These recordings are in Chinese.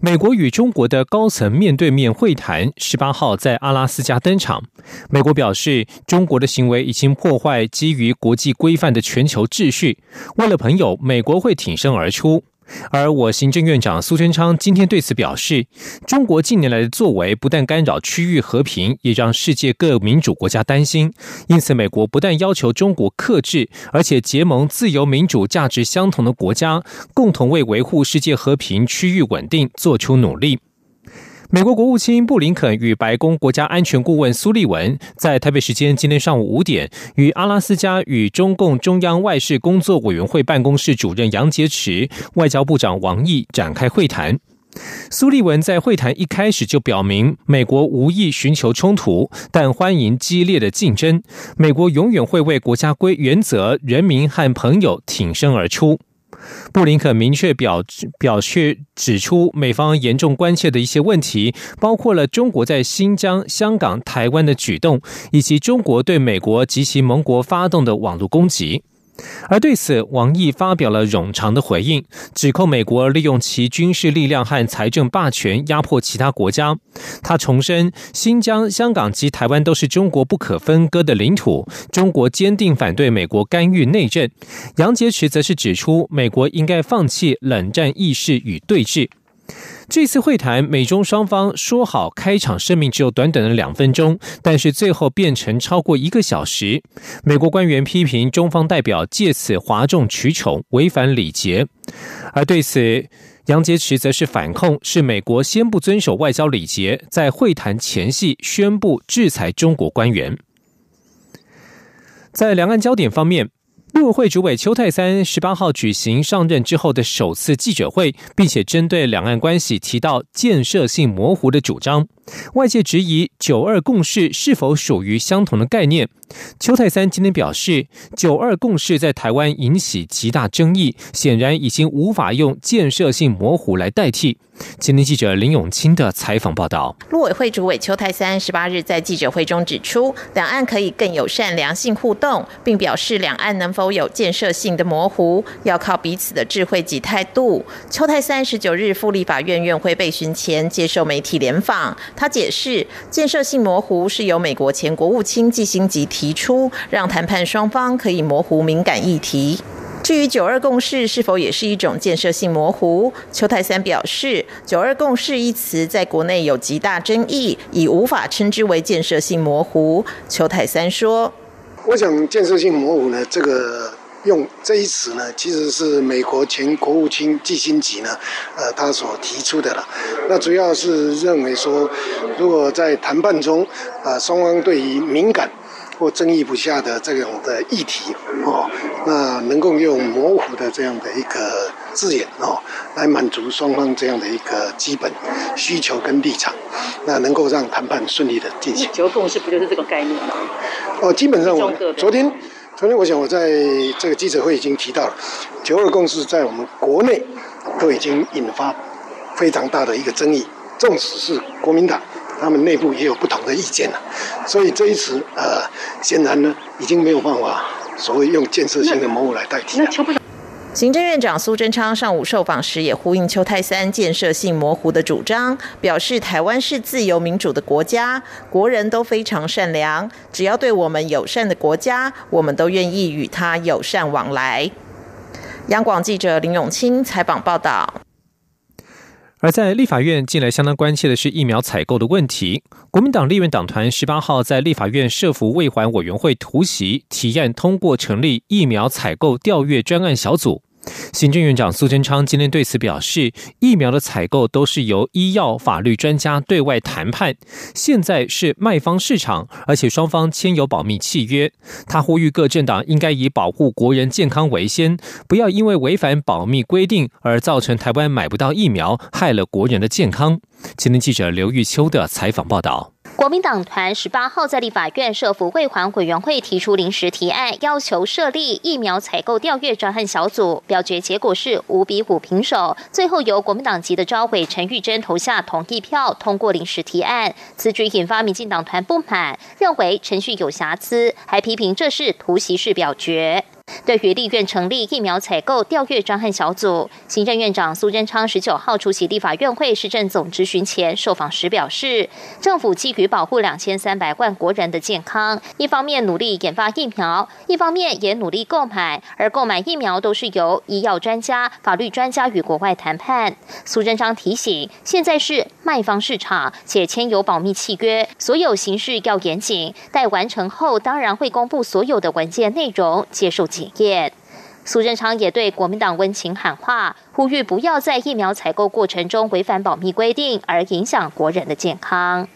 美国与中国的高层面对面会谈，十八号在阿拉斯加登场。美国表示，中国的行为已经破坏基于国际规范的全球秩序。为了朋友，美国会挺身而出。而我行政院长苏贞昌今天对此表示，中国近年来的作为不但干扰区域和平，也让世界各民主国家担心。因此，美国不但要求中国克制，而且结盟自由民主价值相同的国家，共同为维护世界和平、区域稳定做出努力。美国国务卿布林肯与白宫国家安全顾问苏利文在台北时间今天上午五点，与阿拉斯加与中共中央外事工作委员会办公室主任杨洁篪、外交部长王毅展开会谈。苏利文在会谈一开始就表明，美国无意寻求冲突，但欢迎激烈的竞争。美国永远会为国家规原则、人民和朋友挺身而出。布林肯明确表表示指出，美方严重关切的一些问题，包括了中国在新疆、香港、台湾的举动，以及中国对美国及其盟国发动的网络攻击。而对此，王毅发表了冗长的回应，指控美国利用其军事力量和财政霸权压迫其他国家。他重申，新疆、香港及台湾都是中国不可分割的领土，中国坚定反对美国干预内政。杨洁篪则是指出，美国应该放弃冷战意识与对峙。这次会谈，美中双方说好开场声明只有短短的两分钟，但是最后变成超过一个小时。美国官员批评中方代表借此哗众取宠，违反礼节。而对此，杨洁篪则是反控是美国先不遵守外交礼节，在会谈前夕宣布制裁中国官员。在两岸焦点方面。陆委会主委邱泰三十八号举行上任之后的首次记者会，并且针对两岸关系提到建设性模糊的主张。外界质疑“九二共识”是否属于相同的概念。邱泰三今天表示，“九二共识”在台湾引起极大争议，显然已经无法用建设性模糊来代替。今天记者林永清的采访报道。陆委会主委邱泰三十八日在记者会中指出，两岸可以更友善、良性互动，并表示两岸能否有建设性的模糊，要靠彼此的智慧及态度。邱泰三十九日赴立法院院会备询前接受媒体联访。他解释，建设性模糊是由美国前国务卿季辛吉提出，让谈判双方可以模糊敏感议题。至于“九二共识”是否也是一种建设性模糊，邱泰三表示，“九二共识”一词在国内有极大争议，已无法称之为建设性模糊。邱泰三说：“我想建设性模糊呢，这个。”用这一词呢，其实是美国前国务卿季辛吉呢，呃，他所提出的了。那主要是认为说，如果在谈判中，啊，双方对于敏感或争议不下的这种的议题，哦，那能够用模糊的这样的一个字眼，哦，来满足双方这样的一个基本需求跟立场，那能够让谈判顺利的进行。九共识不就是这个概念吗？哦，基本上我昨天。昨天我想我在这个记者会已经提到了，九二共识在我们国内都已经引发非常大的一个争议，纵使是国民党，他们内部也有不同的意见了。所以这一次呃，显然呢已经没有办法所谓用建设性的模糊来代替。行政院长苏贞昌上午受访时，也呼应邱泰三建设性模糊的主张，表示台湾是自由民主的国家，国人都非常善良，只要对我们友善的国家，我们都愿意与他友善往来。央广记者林永清采访报道。而在立法院，近来相当关切的是疫苗采购的问题。国民党立院党团十八号在立法院设伏未还委员会突袭，提案通过成立疫苗采购调阅专案小组。行政院长苏贞昌今天对此表示，疫苗的采购都是由医药法律专家对外谈判，现在是卖方市场，而且双方签有保密契约。他呼吁各政党应该以保护国人健康为先，不要因为违反保密规定而造成台湾买不到疫苗，害了国人的健康。今天记者刘玉秋的采访报道。国民党团十八号在立法院社福会环委员会提出临时提案，要求设立疫苗采购调阅专案小组。表决结果是五比五平手，最后由国民党籍的招委陈玉珍投下同意票，通过临时提案。此举引发民进党团不满，认为程序有瑕疵，还批评这是突袭式表决。对于立院成立疫苗采购调阅专案小组，行政院长苏贞昌十九号出席立法院会市政总咨询前受访时表示，政府基于保护两千三百万国人的健康，一方面努力研发疫苗，一方面也努力购买，而购买疫苗都是由医药专家、法律专家与国外谈判。苏贞昌提醒，现在是卖方市场，且签有保密契约，所有形式要严谨。待完成后，当然会公布所有的文件内容，接受。检验，苏贞昌也对国民党温情喊话，呼吁不要在疫苗采购过程中违反保密规定，而影响国人的健康。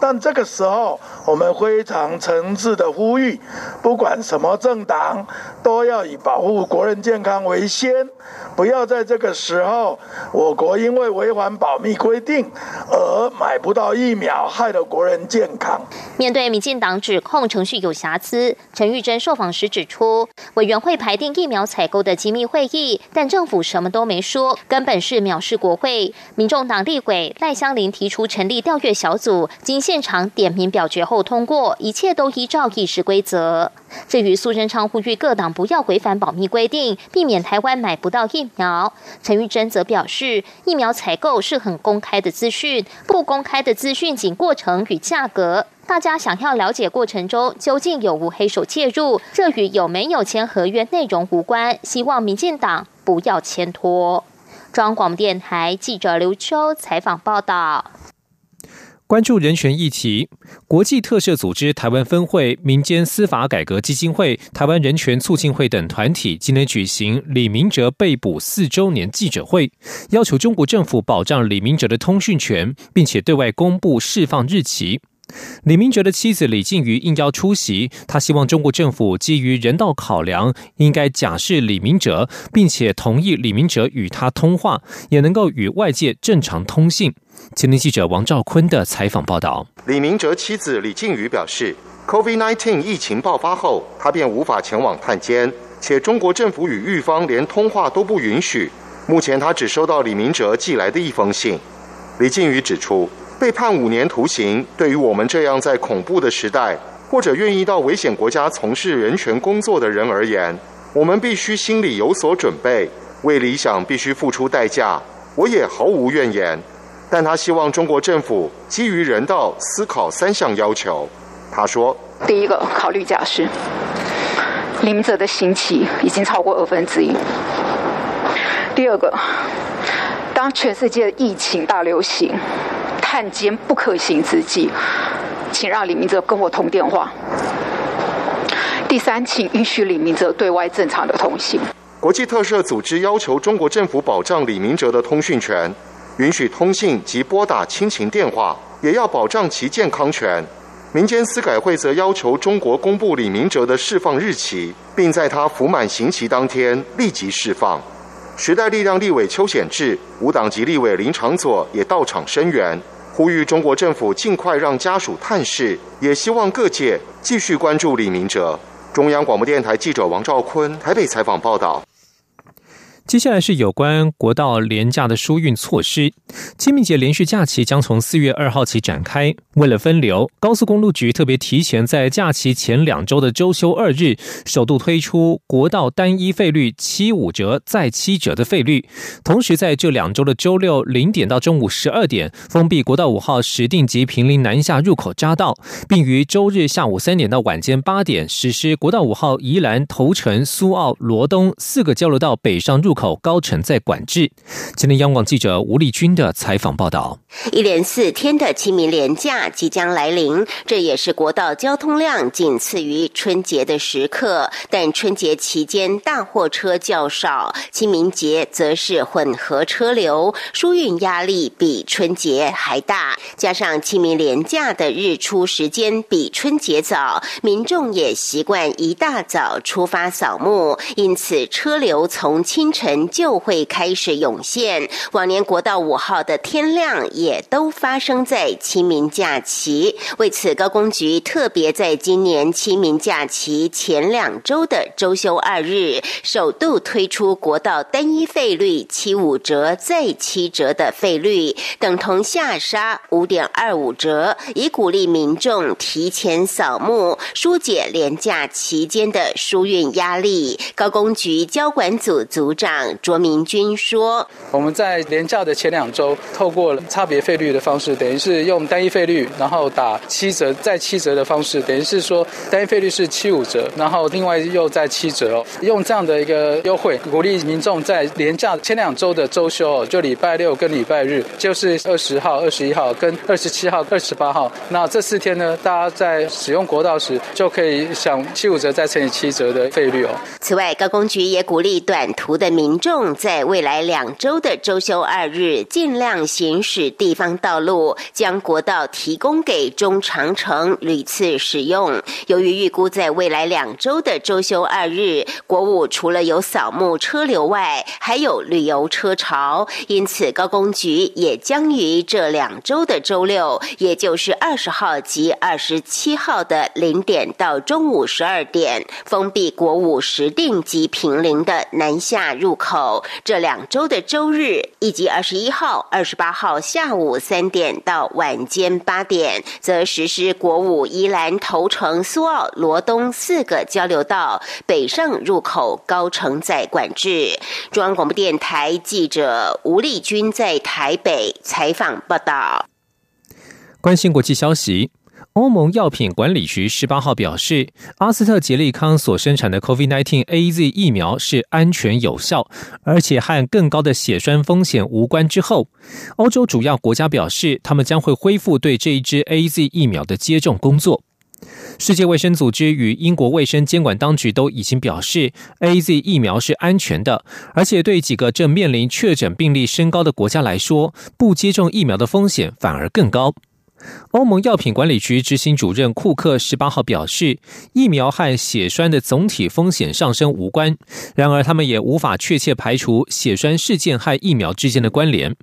但这个时候，我们非常诚挚的呼吁，不管什么政党，都要以保护国人健康为先，不要在这个时候，我国因为违反保密规定而买不到疫苗，害了国人健康。面对民进党指控程序有瑕疵，陈玉珍受访时指出，委员会排定疫苗采购的机密会议，但政府什么都没说，根本是藐视国会。民众党立委赖香林提出成立调阅小组。经现场点名表决后通过，一切都依照议事规则。至于苏贞昌呼吁各党不要违反保密规定，避免台湾买不到疫苗，陈玉珍则表示，疫苗采购是很公开的资讯，不公开的资讯仅过程与价格。大家想要了解过程中究竟有无黑手介入，这与有没有签合约内容无关。希望民进党不要牵拖。中央广播电台记者刘秋采访报道。关注人权议题，国际特赦组织台湾分会、民间司法改革基金会、台湾人权促进会等团体今天举行李明哲被捕四周年记者会，要求中国政府保障李明哲的通讯权，并且对外公布释放日期。李明哲的妻子李静瑜应邀出席，他希望中国政府基于人道考量，应该假释李明哲，并且同意李明哲与他通话，也能够与外界正常通信。前天记者王兆坤的采访报道：李明哲妻子李静瑜表示，COVID-19 疫情爆发后，他便无法前往探监，且中国政府与狱方连通话都不允许。目前他只收到李明哲寄来的一封信。李静瑜指出。被判五年徒刑，对于我们这样在恐怖的时代，或者愿意到危险国家从事人权工作的人而言，我们必须心里有所准备，为理想必须付出代价。我也毫无怨言，但他希望中国政府基于人道思考三项要求。他说：第一个，考虑假释，李明哲的刑期已经超过二分之一。第二个，当全世界疫情大流行。探监不可行之际，请让李明哲跟我通电话。第三，请允许李明哲对外正常的通信。国际特赦组织要求中国政府保障李明哲的通讯权，允许通信及拨打亲情电话，也要保障其健康权。民间司改会则要求中国公布李明哲的释放日期，并在他服满刑期当天立即释放。时代力量立委邱显志、无党籍立委林长佐也到场声援。呼吁中国政府尽快让家属探视，也希望各界继续关注李明哲。中央广播电台记者王兆坤台北采访报道。接下来是有关国道廉价的疏运措施。清明节连续假期将从四月二号起展开。为了分流，高速公路局特别提前在假期前两周的周休二日，首度推出国道单一费率七五折再七折的费率。同时，在这两周的周六零点到中午十二点，封闭国道五号石定及平林南下入口匝道，并于周日下午三点到晚间八点实施国道五号宜兰头城苏澳罗东四个交流道北上入。口高层在管制。今天央广记者吴丽君的采访报道：一连四天的清明连假即将来临，这也是国道交通量仅次于春节的时刻。但春节期间大货车较少，清明节则是混合车流，疏运压力比春节还大。加上清明连假的日出时间比春节早，民众也习惯一大早出发扫墓，因此车流从清晨。晨就会开始涌现。往年国道五号的天亮也都发生在清明假期。为此，高工局特别在今年清明假期前两周的周休二日，首度推出国道单一费率七五折再七折的费率，等同下杀五点二五折，以鼓励民众提前扫墓，疏解廉假期间的疏运压力。高工局交管组组长卓明君说：“我们在廉假的前两周，透过差别费率的方式，等于是用单一费率，然后打七折再七折的方式，等于是说单一费率是七五折，然后另外又再七折哦，用这样的一个优惠，鼓励民众在廉假前两周的周休哦，就礼拜六跟礼拜日，就是二十号、二十一号跟二十七号、二十八号，那这四天呢，大家在使用国道时就可以享七五折再乘以七折的费率哦。此外，高工局也鼓励短途的民民众在未来两周的周休二日，尽量行驶地方道路，将国道提供给中长程屡次使用。由于预估在未来两周的周休二日，国五除了有扫墓车流外，还有旅游车潮，因此高工局也将于这两周的周六，也就是二十号及二十七号的零点到中午十二点，封闭国五石定及平陵的南下入口。这两周的周日以及二十一号、二十八号下午三点到晚间八点，则实施国五宜兰头城、苏澳、罗东四个交流道北上入口高承载管制。中央广播电台记者吴丽君在台北采访报道。关心国际消息。欧盟药品管理局十八号表示，阿斯特捷利康所生产的 COVID-19 A Z 疫苗是安全有效，而且和更高的血栓风险无关。之后，欧洲主要国家表示，他们将会恢复对这一支 A Z 疫苗的接种工作。世界卫生组织与英国卫生监管当局都已经表示，A Z 疫苗是安全的，而且对几个正面临确诊病例升高的国家来说，不接种疫苗的风险反而更高。欧盟药品管理局执行主任库克十八号表示，疫苗和血栓的总体风险上升无关。然而，他们也无法确切排除血栓事件和疫苗之间的关联。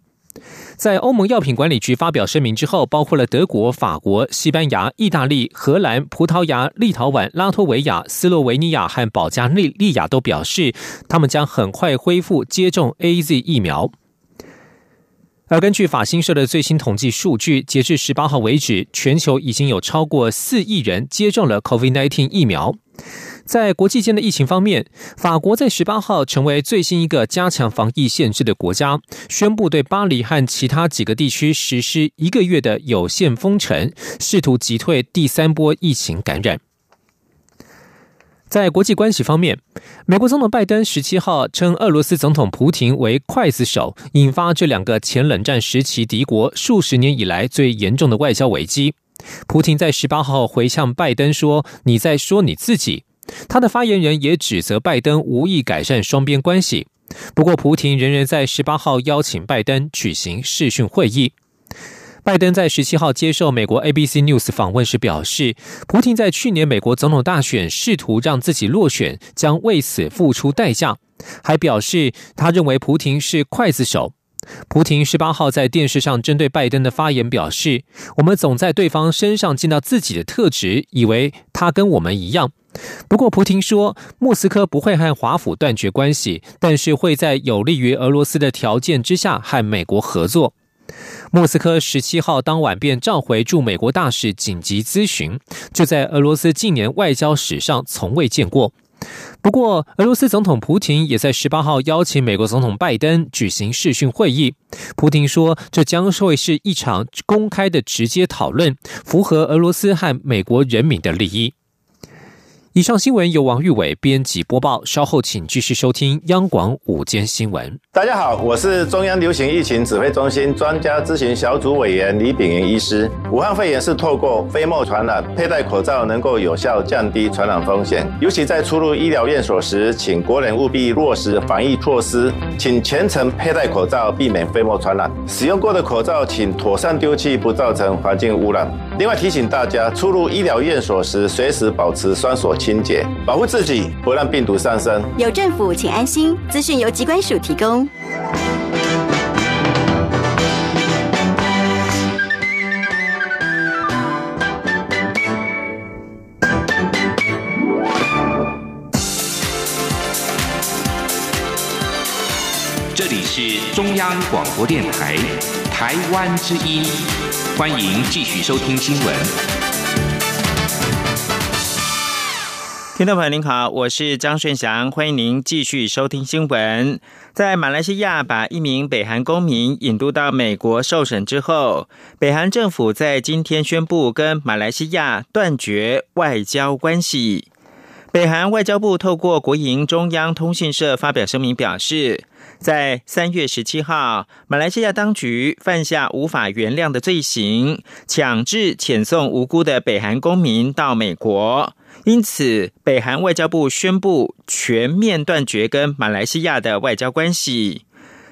在欧盟药品管理局发表声明之后，包括了德国、法国、西班牙、意大利、荷兰、葡萄牙、立陶宛、拉脱维亚、斯洛维尼亚和保加利利亚都表示，他们将很快恢复接种 A Z 疫苗。而根据法新社的最新统计数据，截至十八号为止，全球已经有超过四亿人接种了 COVID-19 疫苗。在国际间的疫情方面，法国在十八号成为最新一个加强防疫限制的国家，宣布对巴黎和其他几个地区实施一个月的有限封城，试图击退第三波疫情感染。在国际关系方面，美国总统拜登十七号称俄罗斯总统普京为刽子手，引发这两个前冷战时期敌国数十年以来最严重的外交危机。普京在十八号回向拜登说：“你在说你自己。”他的发言人也指责拜登无意改善双边关系。不过，普京仍然在十八号邀请拜登举行视讯会议。拜登在十七号接受美国 ABC News 访问时表示，普京在去年美国总统大选试图让自己落选，将为此付出代价。还表示，他认为普京是刽子手。普京十八号在电视上针对拜登的发言表示：“我们总在对方身上见到自己的特质，以为他跟我们一样。不过，普京说，莫斯科不会和华府断绝关系，但是会在有利于俄罗斯的条件之下和美国合作。”莫斯科十七号当晚便召回驻美国大使紧急咨询，就在俄罗斯近年外交史上从未见过。不过，俄罗斯总统普京也在十八号邀请美国总统拜登举行视讯会议。普京说，这将会是一场公开的直接讨论，符合俄罗斯和美国人民的利益。以上新闻由王玉伟编辑播报，稍后请继续收听央广午间新闻。大家好，我是中央流行疫情指挥中心专家咨询小组委员李炳云医师。武汉肺炎是透过飞沫传染，佩戴口罩能够有效降低传染风险。尤其在出入医疗院所时，请国人务必落实防疫措施，请全程佩戴口罩，避免飞沫传染。使用过的口罩请妥善丢弃，不造成环境污染。另外提醒大家，出入医疗院所时，随时保持双手清洁，保护自己，不让病毒上升。有政府，请安心。资讯由机关署提供。是中央广播电台台湾之音，欢迎继续收听新闻。听众朋友您好，我是张顺祥，欢迎您继续收听新闻。在马来西亚把一名北韩公民引渡到美国受审之后，北韩政府在今天宣布跟马来西亚断绝外交关系。北韩外交部透过国营中央通讯社发表声明表示，在三月十七号，马来西亚当局犯下无法原谅的罪行，强制遣送无辜的北韩公民到美国，因此北韩外交部宣布全面断绝跟马来西亚的外交关系。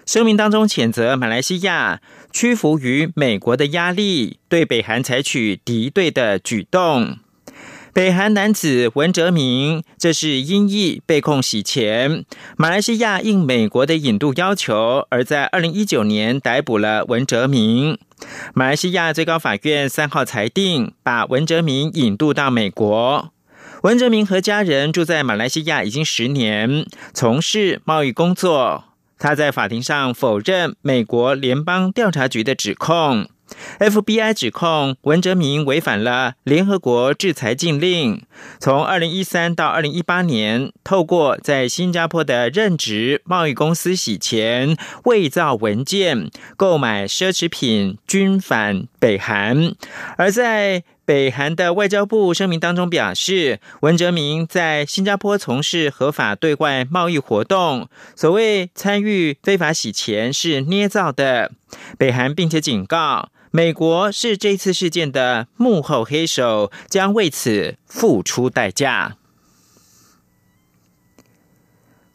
声明当中谴责马来西亚屈服于美国的压力，对北韩采取敌对的举动。北韩男子文哲明，这是因意被控洗钱。马来西亚应美国的引渡要求，而在二零一九年逮捕了文哲明。马来西亚最高法院三号裁定，把文哲明引渡到美国。文哲明和家人住在马来西亚已经十年，从事贸易工作。他在法庭上否认美国联邦调查局的指控。FBI 指控文哲明违反了联合国制裁禁令，从二零一三到二零一八年，透过在新加坡的任职贸易公司洗钱、伪造文件、购买奢侈品，均返北韩。而在北韩的外交部声明当中表示，文哲明在新加坡从事合法对外贸易活动，所谓参与非法洗钱是捏造的。北韩并且警告。美国是这次事件的幕后黑手，将为此付出代价。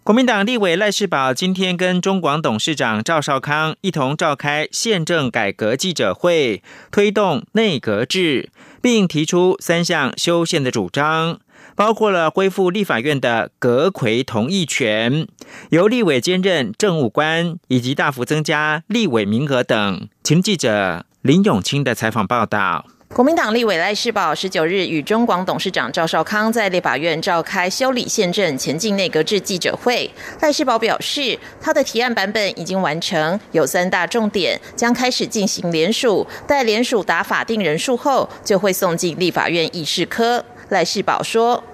国民党立委赖世宝今天跟中广董事长赵少康一同召开宪政改革记者会，推动内阁制，并提出三项修宪的主张，包括了恢复立法院的阁魁同意权，由立委兼任政务官，以及大幅增加立委名额等。请记者。林永清的采访报道：国民党立委赖世宝十九日与中广董事长赵少康在立法院召开修理宪政、前进内阁制记者会。赖世宝表示，他的提案版本已经完成，有三大重点，将开始进行联署，待联署达法定人数后，就会送进立法院议事科。赖世宝说。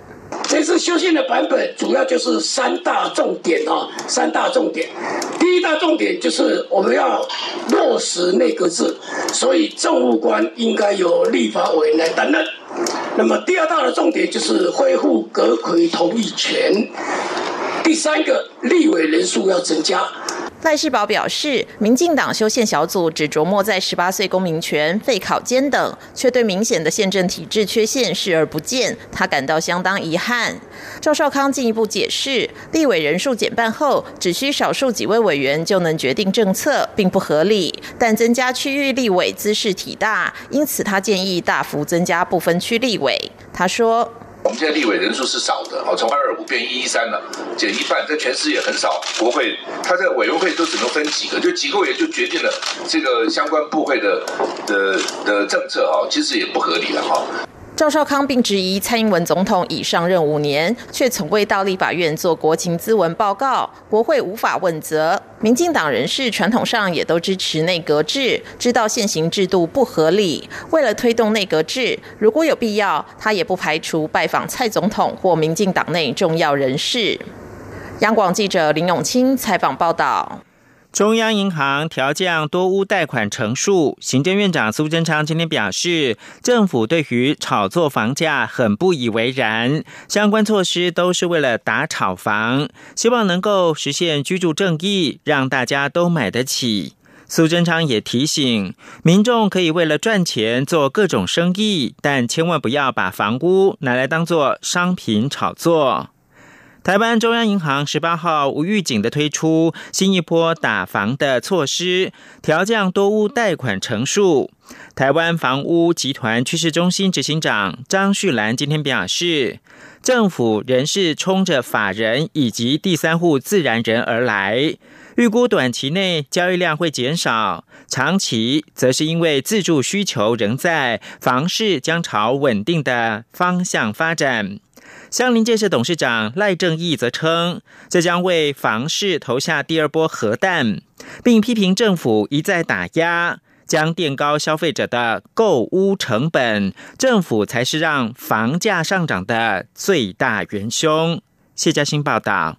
这次修宪的版本主要就是三大重点啊，三大重点。第一大重点就是我们要落实内阁制，所以政务官应该由立法委员来担任。那么第二大的重点就是恢复阁魁同意权。第三个立委人数要增加。赖世宝表示，民进党修宪小组只琢磨在十八岁公民权、废考监等，却对明显的宪政体制缺陷视而不见，他感到相当遗憾。赵少康进一步解释，立委人数减半后，只需少数几位委员就能决定政策，并不合理。但增加区域立委姿势体大，因此他建议大幅增加不分区立委。他说。我们现在立委人数是少的，哦，从二二五变一一三了，减一半，在全市也很少。国会他在委员会都只能分几个，就几个委员就决定了这个相关部会的的的政策，哦，其实也不合理了，哈。赵少康并质疑蔡英文总统已上任五年，却从未到立法院做国情咨文报告，国会无法问责。民进党人士传统上也都支持内阁制，知道现行制度不合理。为了推动内阁制，如果有必要，他也不排除拜访蔡总统或民进党内重要人士。央广记者林永清采访报道。中央银行调降多屋贷款成数，行政院长苏贞昌今天表示，政府对于炒作房价很不以为然，相关措施都是为了打炒房，希望能够实现居住正义，让大家都买得起。苏贞昌也提醒民众，可以为了赚钱做各种生意，但千万不要把房屋拿来当做商品炒作。台湾中央银行十八号无预警的推出新一波打房的措施，调降多屋贷款成数。台湾房屋集团趋势中心执行长张旭兰今天表示，政府仍是冲着法人以及第三户自然人而来，预估短期内交易量会减少，长期则是因为自住需求仍在，房市将朝稳定的方向发展。相邻建设董事长赖正义则称，这将为房市投下第二波核弹，并批评政府一再打压，将垫高消费者的购屋成本，政府才是让房价上涨的最大元凶。谢嘉欣报道。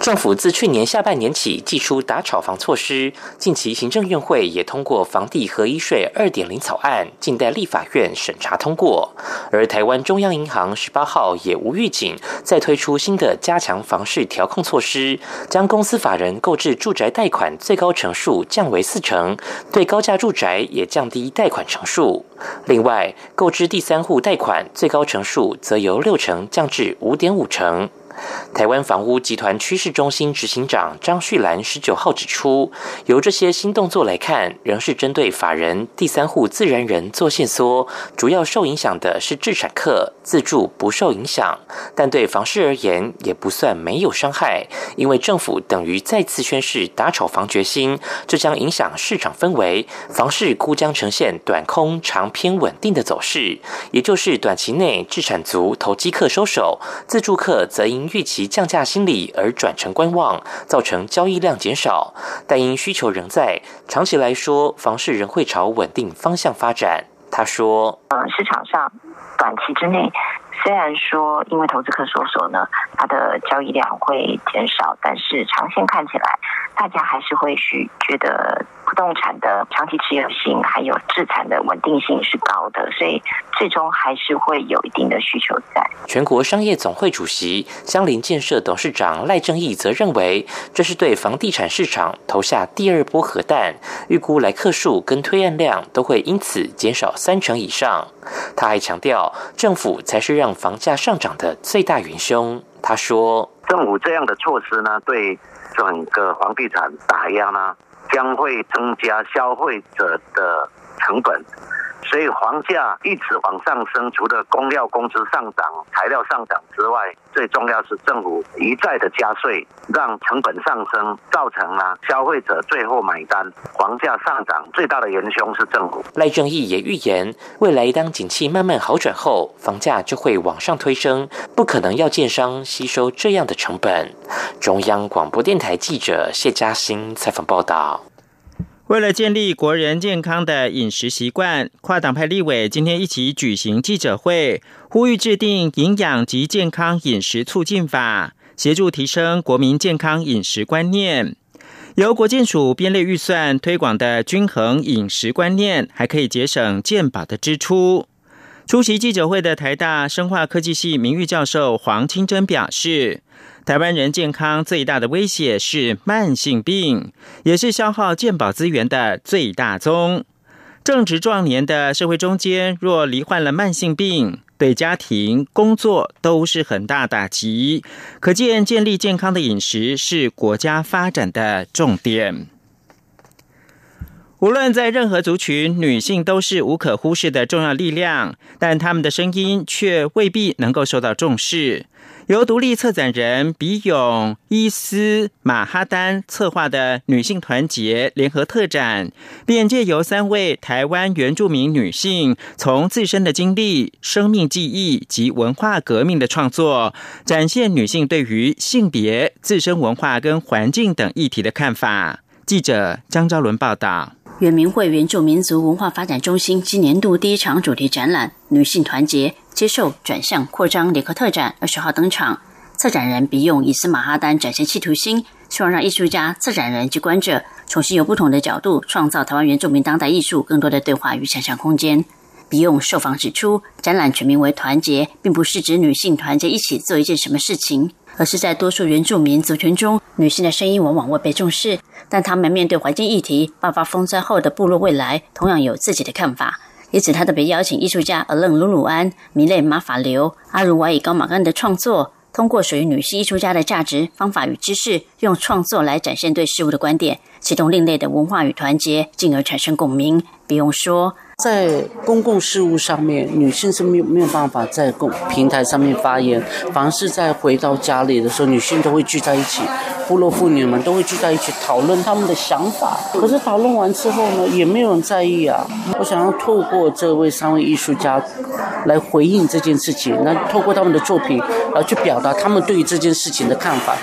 政府自去年下半年起祭出打炒房措施，近期行政院会也通过房地合一税二点零草案，静待立法院审查通过。而台湾中央银行十八号也无预警再推出新的加强房市调控措施，将公司法人购置住宅贷款最高成数降为四成，对高价住宅也降低贷款成数。另外，购置第三户贷款最高成数则由六成降至五点五成。台湾房屋集团趋势中心执行长张旭兰十九号指出，由这些新动作来看，仍是针对法人第三户自然人做限缩，主要受影响的是制产客，自住不受影响。但对房市而言，也不算没有伤害，因为政府等于再次宣示打炒房决心，这将影响市场氛围，房市估将呈现短空长偏稳定的走势，也就是短期内制产族投机客收手，自住客则因预期降价心理而转成观望，造成交易量减少。但因需求仍在，长期来说，房市仍会朝稳定方向发展。他说：“呃，市场上短期之内，虽然说因为投资客收手呢，它的交易量会减少，但是长线看起来，大家还是会去觉得。”不动产的长期持有性还有资产的稳定性是高的，所以最终还是会有一定的需求在。全国商业总会主席香林建设董事长赖正义则认为，这是对房地产市场投下第二波核弹，预估来客数跟推案量都会因此减少三成以上。他还强调，政府才是让房价上涨的最大元凶。他说，政府这样的措施呢，对整个房地产打压呢？将会增加消费者的成本。所以房价一直往上升，除了工料工资上涨、材料上涨之外，最重要是政府一再的加税，让成本上升，造成了消费者最后买单。房价上涨最大的元凶是政府。赖正义也预言，未来当景气慢慢好转后，房价就会往上推升，不可能要建商吸收这样的成本。中央广播电台记者谢嘉欣采访报道。为了建立国人健康的饮食习惯，跨党派立委今天一起举行记者会，呼吁制定营养及健康饮食促进法，协助提升国民健康饮食观念。由国健署编列预算推广的均衡饮食观念，还可以节省健保的支出。出席记者会的台大生化科技系名誉教授黄清珍表示。台湾人健康最大的威胁是慢性病，也是消耗健保资源的最大宗。正值壮年的社会中间，若罹患了慢性病，对家庭、工作都是很大打击。可见，建立健康的饮食是国家发展的重点。无论在任何族群，女性都是无可忽视的重要力量，但她们的声音却未必能够受到重视。由独立策展人比勇伊斯马哈丹策划的女性团结联合特展，便借由三位台湾原住民女性从自身的经历、生命记忆及文化革命的创作，展现女性对于性别、自身文化跟环境等议题的看法。记者张昭伦报道。原民会原住民族文化发展中心今年度第一场主题展览“女性团结，接受转向扩张”联合特展二十号登场。策展人比用伊斯马哈丹展现企图心，希望让艺术家、策展人及观者重新由不同的角度创造台湾原住民当代艺术更多的对话与想象空间。比用受访指出，展览全名为“团结”，并不是指女性团结一起做一件什么事情。而是在多数原住民族群中，女性的声音往往未被重视，但她们面对环境议题、爆发风灾后的部落未来，同样有自己的看法。因此，他特别邀请艺术家阿楞鲁鲁安、米勒马法流、阿鲁瓦伊高马干的创作，通过属于女性艺术家的价值、方法与知识，用创作来展现对事物的观点，启动另类的文化与团结，进而产生共鸣。比用说。在公共事务上面，女性是没有没有办法在公平台上面发言，凡是在回到家里的时候，女性都会聚在一起，部落妇女们都会聚在一起讨论他们的想法。可是讨论完之后呢，也没有人在意啊。我想要透过这位三位艺术家来回应这件事情，那透过他们的作品，呃，去表达他们对于这件事情的看法。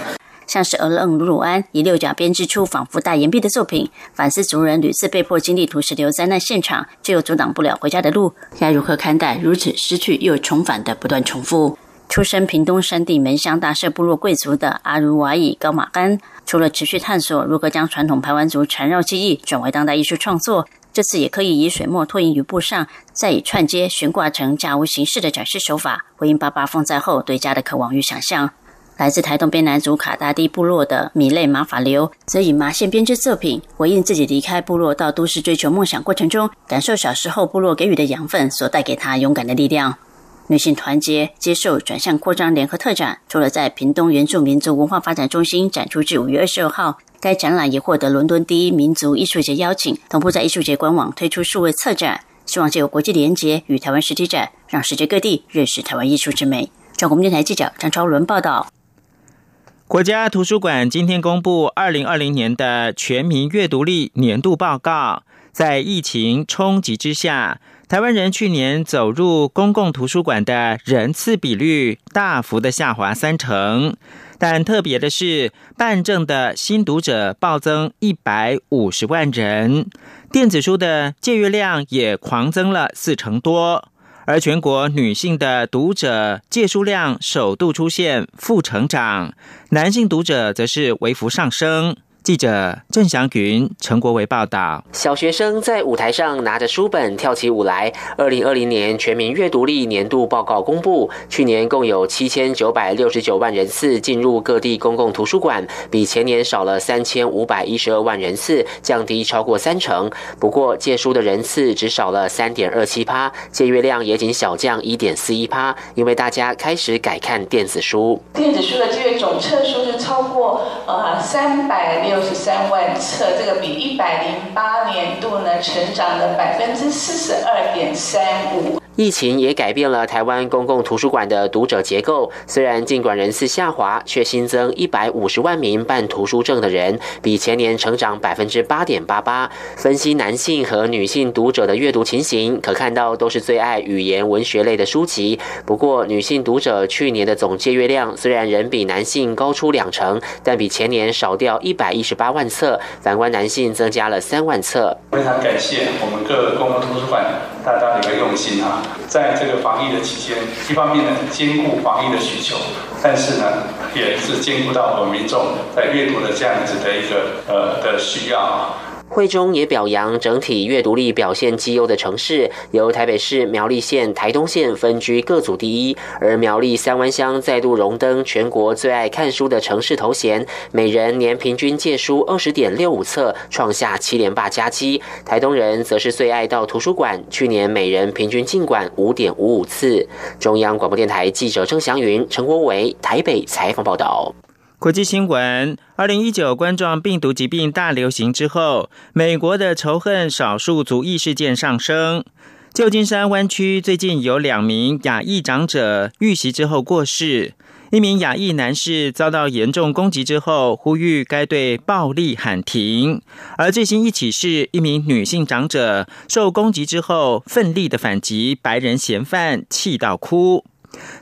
像是俄勒鲁鲁安以六角编织出仿佛大岩壁的作品，反思族人屡次被迫经历土石流灾难现场，却又阻挡不了回家的路，该如何看待如此失去又重返的不断重复？出身屏东山地门乡大社部落贵族的阿如瓦伊高马干，除了持续探索如何将传统排湾族缠绕技艺转为当代艺术创作，这次也可以以水墨拓印于布上，再以串接悬挂成架屋形式的展示手法，回应爸爸风灾后对家的渴望与想象。来自台东边南族卡达地部落的米类马法流，则以麻线编织作品回应自己离开部落到都市追求梦想过程中，感受小时候部落给予的养分所带给他勇敢的力量。女性团结接受转向扩张联合特展，除了在屏东原住民族文化发展中心展出至五月二十二号，该展览也获得伦敦第一民族艺术节邀请，同步在艺术节官网推出数位策展，希望借由国际连结与台湾实体展，让世界各地认识台湾艺术之美。中国电台记者张超伦报道。国家图书馆今天公布二零二零年的全民阅读力年度报告。在疫情冲击之下，台湾人去年走入公共图书馆的人次比率大幅的下滑三成。但特别的是，办证的新读者暴增一百五十万人，电子书的借阅量也狂增了四成多。而全国女性的读者借书量首度出现负成长，男性读者则是微幅上升。记者郑祥云、陈国维报道：小学生在舞台上拿着书本跳起舞来。二零二零年全民阅读力年度报告公布，去年共有七千九百六十九万人次进入各地公共图书馆，比前年少了三千五百一十二万人次，降低超过三成。不过借书的人次只少了三点二七趴，借阅量也仅小降一点四一趴，因为大家开始改看电子书。电子书的借阅总册数是超过呃三百六。六十三万册，这个比一百零八年度呢，成长了百分之四十二点三五。疫情也改变了台湾公共图书馆的读者结构。虽然尽管人次下滑，却新增一百五十万名办图书证的人，比前年成长百分之八点八八。分析男性和女性读者的阅读情形，可看到都是最爱语言文学类的书籍。不过，女性读者去年的总借阅量虽然仍比男性高出两成，但比前年少掉一百一十八万册。反观男性增加了三万册。非常感谢我们各公共图书馆大家的一个用心啊！在这个防疫的期间，一方面呢兼顾防疫的需求，但是呢也是兼顾到我们民众在阅读的这样子的一个呃的需要。会中也表扬整体阅读力表现绩优的城市，由台北市苗栗县、台东县分居各组第一，而苗栗三湾乡再度荣登全国最爱看书的城市头衔，每人年平均借书二十点六五册，创下七连霸佳绩。台东人则是最爱到图书馆，去年每人平均进馆五点五五次。中央广播电台记者郑祥云、陈国伟台北采访报道。国际新闻：二零一九冠状病毒疾病大流行之后，美国的仇恨少数族裔事件上升。旧金山湾区最近有两名亚裔长者遇袭之后过世，一名亚裔男士遭到严重攻击之后，呼吁该对暴力喊停。而最新一起是一名女性长者受攻击之后，奋力的反击白人嫌犯，气到哭。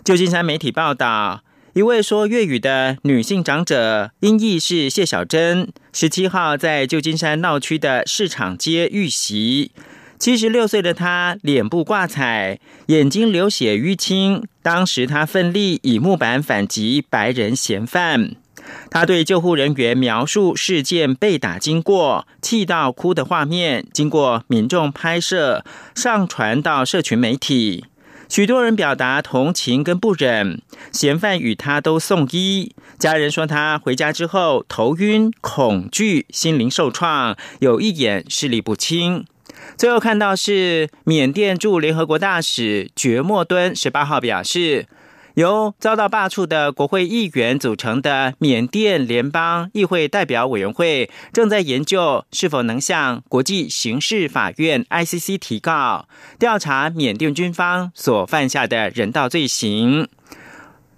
旧金山媒体报道。一位说粤语的女性长者，音译是谢小珍，十七号在旧金山闹区的市场街遇袭。七十六岁的她脸部挂彩，眼睛流血淤青。当时她奋力以木板反击白人嫌犯。她对救护人员描述事件被打经过，气到哭的画面，经过民众拍摄，上传到社群媒体。许多人表达同情跟不忍，嫌犯与他都送医。家人说他回家之后头晕、恐惧、心灵受创，有一眼视力不清。最后看到是缅甸驻联合国大使觉莫敦十八号表示，由遭到罢黜的国会议员组成的缅甸联邦议会代表委员会，正在研究是否能向国际刑事法院 （ICC） 提告，调查缅甸军方所犯下的人道罪行。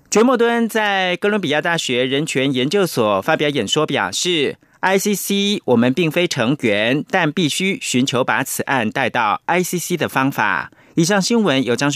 觉莫敦在哥伦比亚大学人权研究所发表演说，表示：“ICC 我们并非成员，但必须寻求把此案带到 ICC 的方法。”以上新闻由张顺